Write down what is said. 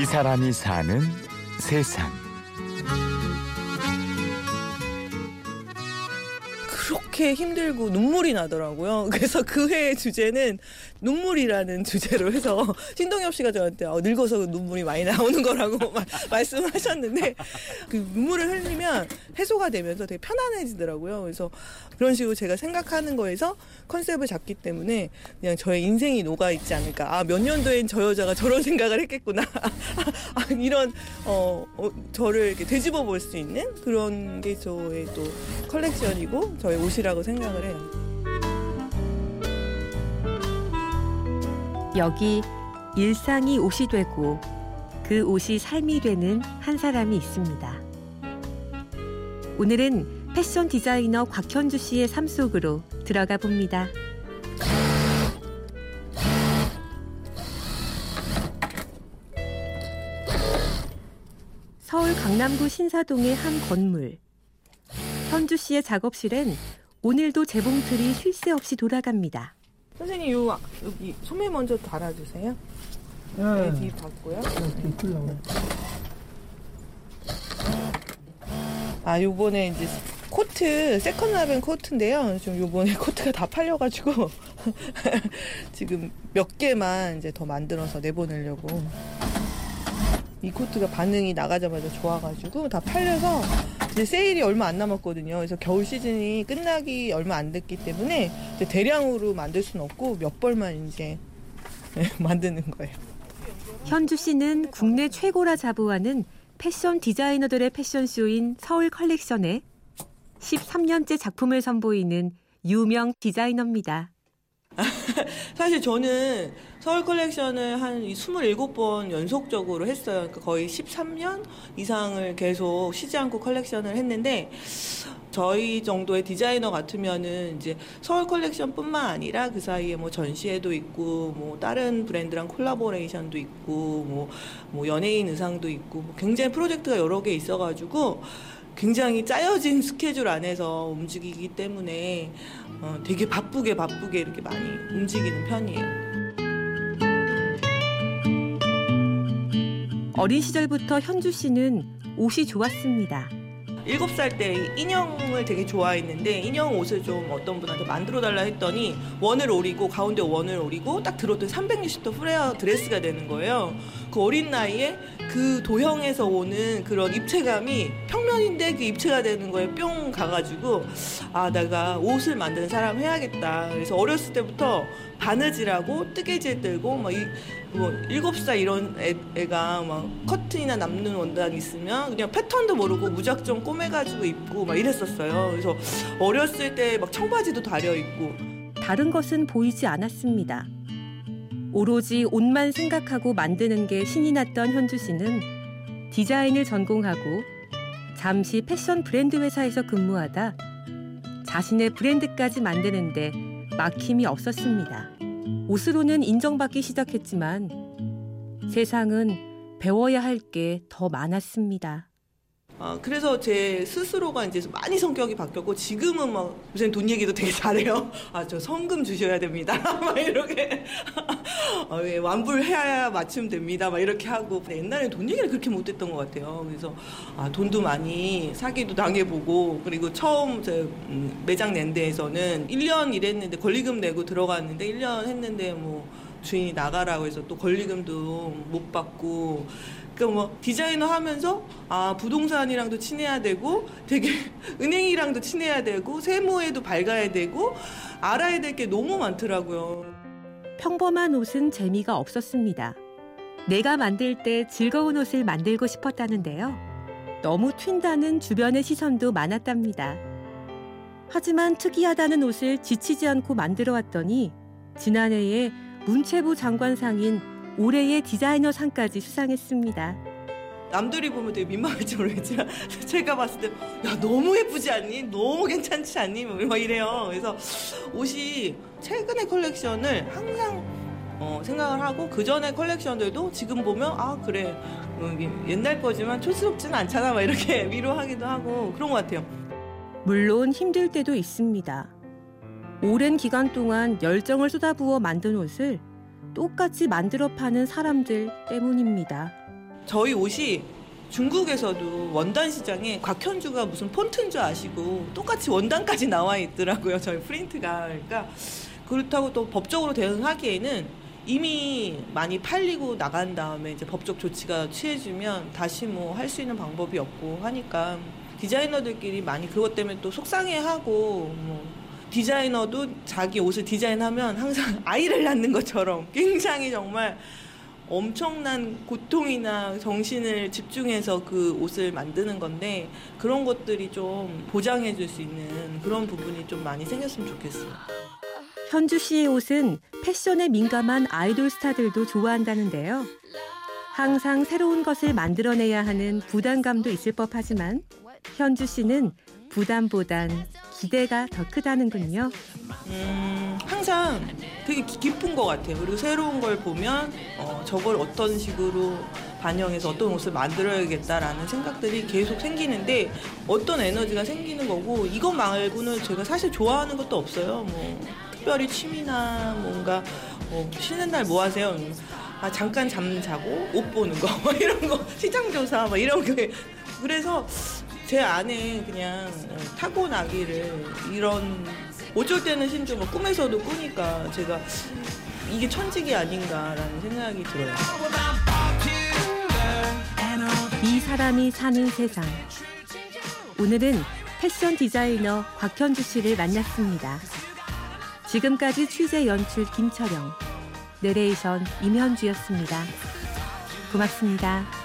이 사람이 사는 세상. 그렇게 힘들고 눈물이 나더라고요. 그래서 그 해의 주제는 눈물이라는 주제로 해서 신동엽 씨가 저한테 어, 늙어서 눈물이 많이 나오는 거라고 마, 말씀하셨는데 그 눈물을 흘리면 해소가 되면서 되게 편안해지더라고요. 그래서 그런 식으로 제가 생각하는 거에서 컨셉을 잡기 때문에 그냥 저의 인생이 녹아 있지 않을까. 아, 몇 년도엔 저 여자가 저런 생각을 했겠구나. 아, 이런 어, 어, 저를 이렇게 되짚어 볼 수 있는 그런 게 저의 또 컬렉션이고 저의 옷이라 고 생각을 해요. 여기 일상이 옷이 되고 그 옷이 삶이 되는 한 사람이 있습니다. 오늘은 패션 디자이너 곽현주 씨의 삶 속으로 들어가 봅니다. 서울 강남구 신사동의 한 건물. 현주 씨의 작업실엔 오늘도 재봉틀이 쉴 새 없이 돌아갑니다. 선생님 요 여기 소매 먼저 달아주세요. 네, 뒤 받고요. 아 요번에 이제 코트 second 라벨 코트인데요. 좀 요번에 코트가 다 팔려가지고 지금 몇 개만 이제 더 만들어서 내보내려고. 이 코트가 반응이 나가자마자 좋아가지고 다 팔려서 이제 세일이 얼마 안 남았거든요. 그래서 겨울 시즌이 끝나기 얼마 안 됐기 때문에 대량으로 만들 수는 없고 몇 벌만 이제 만드는 거예요. 현주 씨는 국내 최고라 자부하는 패션 디자이너들의 패션쇼인 서울 컬렉션에 13년째 작품을 선보이는 유명 디자이너입니다. 사실 저는 서울 컬렉션을 한 27번 연속적으로 했어요. 그러니까 거의 13년 이상을 계속 쉬지 않고 컬렉션을 했는데 저희 정도의 디자이너 같으면은 이제 서울 컬렉션뿐만 아니라 그 사이에 뭐 전시회도 있고 뭐 다른 브랜드랑 collaboration도 있고 뭐, 뭐 연예인 의상도 있고 뭐 굉장히 프로젝트가 여러 개 있어가지고 굉장히 짜여진 스케줄 안에서 움직이기 때문에 어, 되게 바쁘게 바쁘게 이렇게 많이 움직이는 편이에요. 어린 시절부터 현주 씨는 옷이 좋았습니다. 일곱 살 때 인형을 되게 좋아했는데 인형 옷을 좀 어떤 분한테 만들어 달라 했더니 원을 오리고 가운데 원을 오리고 딱 들었더니 360도 프레어 드레스가 되는 거예요. 그 어린 나이에 그 도형에서 오는 그런 입체감이 평면인데 그 입체가 되는 거에 뿅 가가지고 아 내가 옷을 만드는 사람 해야겠다. 그래서 어렸을 때부터 바느질하고 뜨개질 들고 막 이 뭐 일곱 살 이런 애, 가막 커튼이나 남는 원단 있으면 그냥 패턴도 모르고 무작정 꼬매가지고 입고 막 이랬었어요. 그래서 어렸을 때 막 청바지도 다려 입고 다른 것은 보이지 않았습니다. 오로지 옷만 생각하고 만드는 게 신이 났던 현주 씨는 디자인을 전공하고 잠시 패션 브랜드 회사에서 근무하다 자신의 브랜드까지 만드는데 막힘이 없었습니다. 옷으로는 인정받기 시작했지만 세상은 배워야 할 게 더 많았습니다. 어, 그래서 제 스스로가 이제 많이 성격이 바뀌었고 지금은 막 요새 돈 얘기도 되게 잘해요. 아 저 성금 주셔야 됩니다. 막 이렇게 어, 예, 완불해야 맞춤 됩니다. 막 이렇게 하고 옛날에 돈 얘기를 그렇게 못했던 것 같아요. 그래서 아 돈도 많이 사기도 당해보고 그리고 처음 제 음, 매장 낸 데에서는 1년 일했는데 권리금 내고 들어갔는데 1년 했는데 뭐 주인이 나가라고 해서 또 권리금도 못 받고 그러니까 뭐 디자이너 하면서 아 부동산이랑도 친해야 되고 되게 은행이랑도 친해야 되고 세무에도 밝아야 되고 알아야 될 게 너무 많더라고요. 평범한 옷은 재미가 없었습니다. 내가 만들 때 즐거운 옷을 만들고 싶었다는데요. 너무 튄다는 주변의 시선도 많았답니다. 하지만 특이하다는 옷을 지치지 않고 만들어 왔더니 지난해에 문체부 장관상인 올해의 디자이너 상까지 수상했습니다. 남들이 보면 되게 민망할지 모르겠지만 제가 봤을 때 야 너무 예쁘지 않니? 너무 괜찮지 않니? 뭐막 이래요. 그래서 옷이 최근의 컬렉션을 항상 어, 생각을 하고 그 전에 컬렉션들도 지금 보면 아 그래 어, 옛날 거지만 촌스럽지는 않잖아 막 이렇게 위로하기도 하고 그런 것 같아요. 물론 힘들 때도 있습니다. 오랜 기간 동안 열정을 쏟아부어 만든 옷을 똑같이 만들어 파는 사람들 때문입니다. 저희 옷이 중국에서도 원단 시장에 곽현주가 무슨 폰트인 줄 아시고 똑같이 원단까지 나와 있더라고요. 저희 프린트가. 그러니까 그렇다고 또 법적으로 대응하기에는 이미 많이 팔리고 나간 다음에 이제 법적 조치가 취해지면 다시 뭐 할 수 있는 방법이 없고 하니까 디자이너들끼리 많이 그것 때문에 또 속상해하고 뭐 디자이너도 자기 옷을 디자인하면 항상 아이를 낳는 것처럼 굉장히 정말 엄청난 고통이나 정신을 집중해서 그 옷을 만드는 건데 그런 것들이 좀 보장해 줄 수 있는 그런 부분이 좀 많이 생겼으면 좋겠어요. 현주 씨의 옷은 패션에 민감한 아이돌 스타들도 좋아한다는데요. 항상 새로운 것을 만들어내야 하는 부담감도 있을 법하지만 현주 씨는 부담보단 기대가 더 크다는군요. 음, 항상 되게 기- 기쁜 것 같아요. 그리고 새로운 걸 보면 어, 저걸 어떤 식으로 반영해서 어떤 옷을 만들어야겠다라는 생각들이 계속 생기는데 어떤 에너지가 생기는 거고 이것 말고는 제가 사실 좋아하는 것도 없어요. 뭐 특별히 취미나 뭔가 어, 쉬는 날 뭐 하세요? 음, 아 잠깐 잠 자고 옷 보는 거 뭐 이런 거 시장 조사 뭐 이런 게 그래서 제 안에 그냥 타고나기를 이런 어쩔 때는 심지어 뭐 꿈에서도 꾸니까 제가 이게 천직이 아닌가라는 생각이 들어요. 이 사람이 사는 세상. 오늘은 패션 디자이너 곽현주 씨를 만났습니다. 지금까지 취재 연출 김철영, 내레이션 임현주였습니다. 고맙습니다.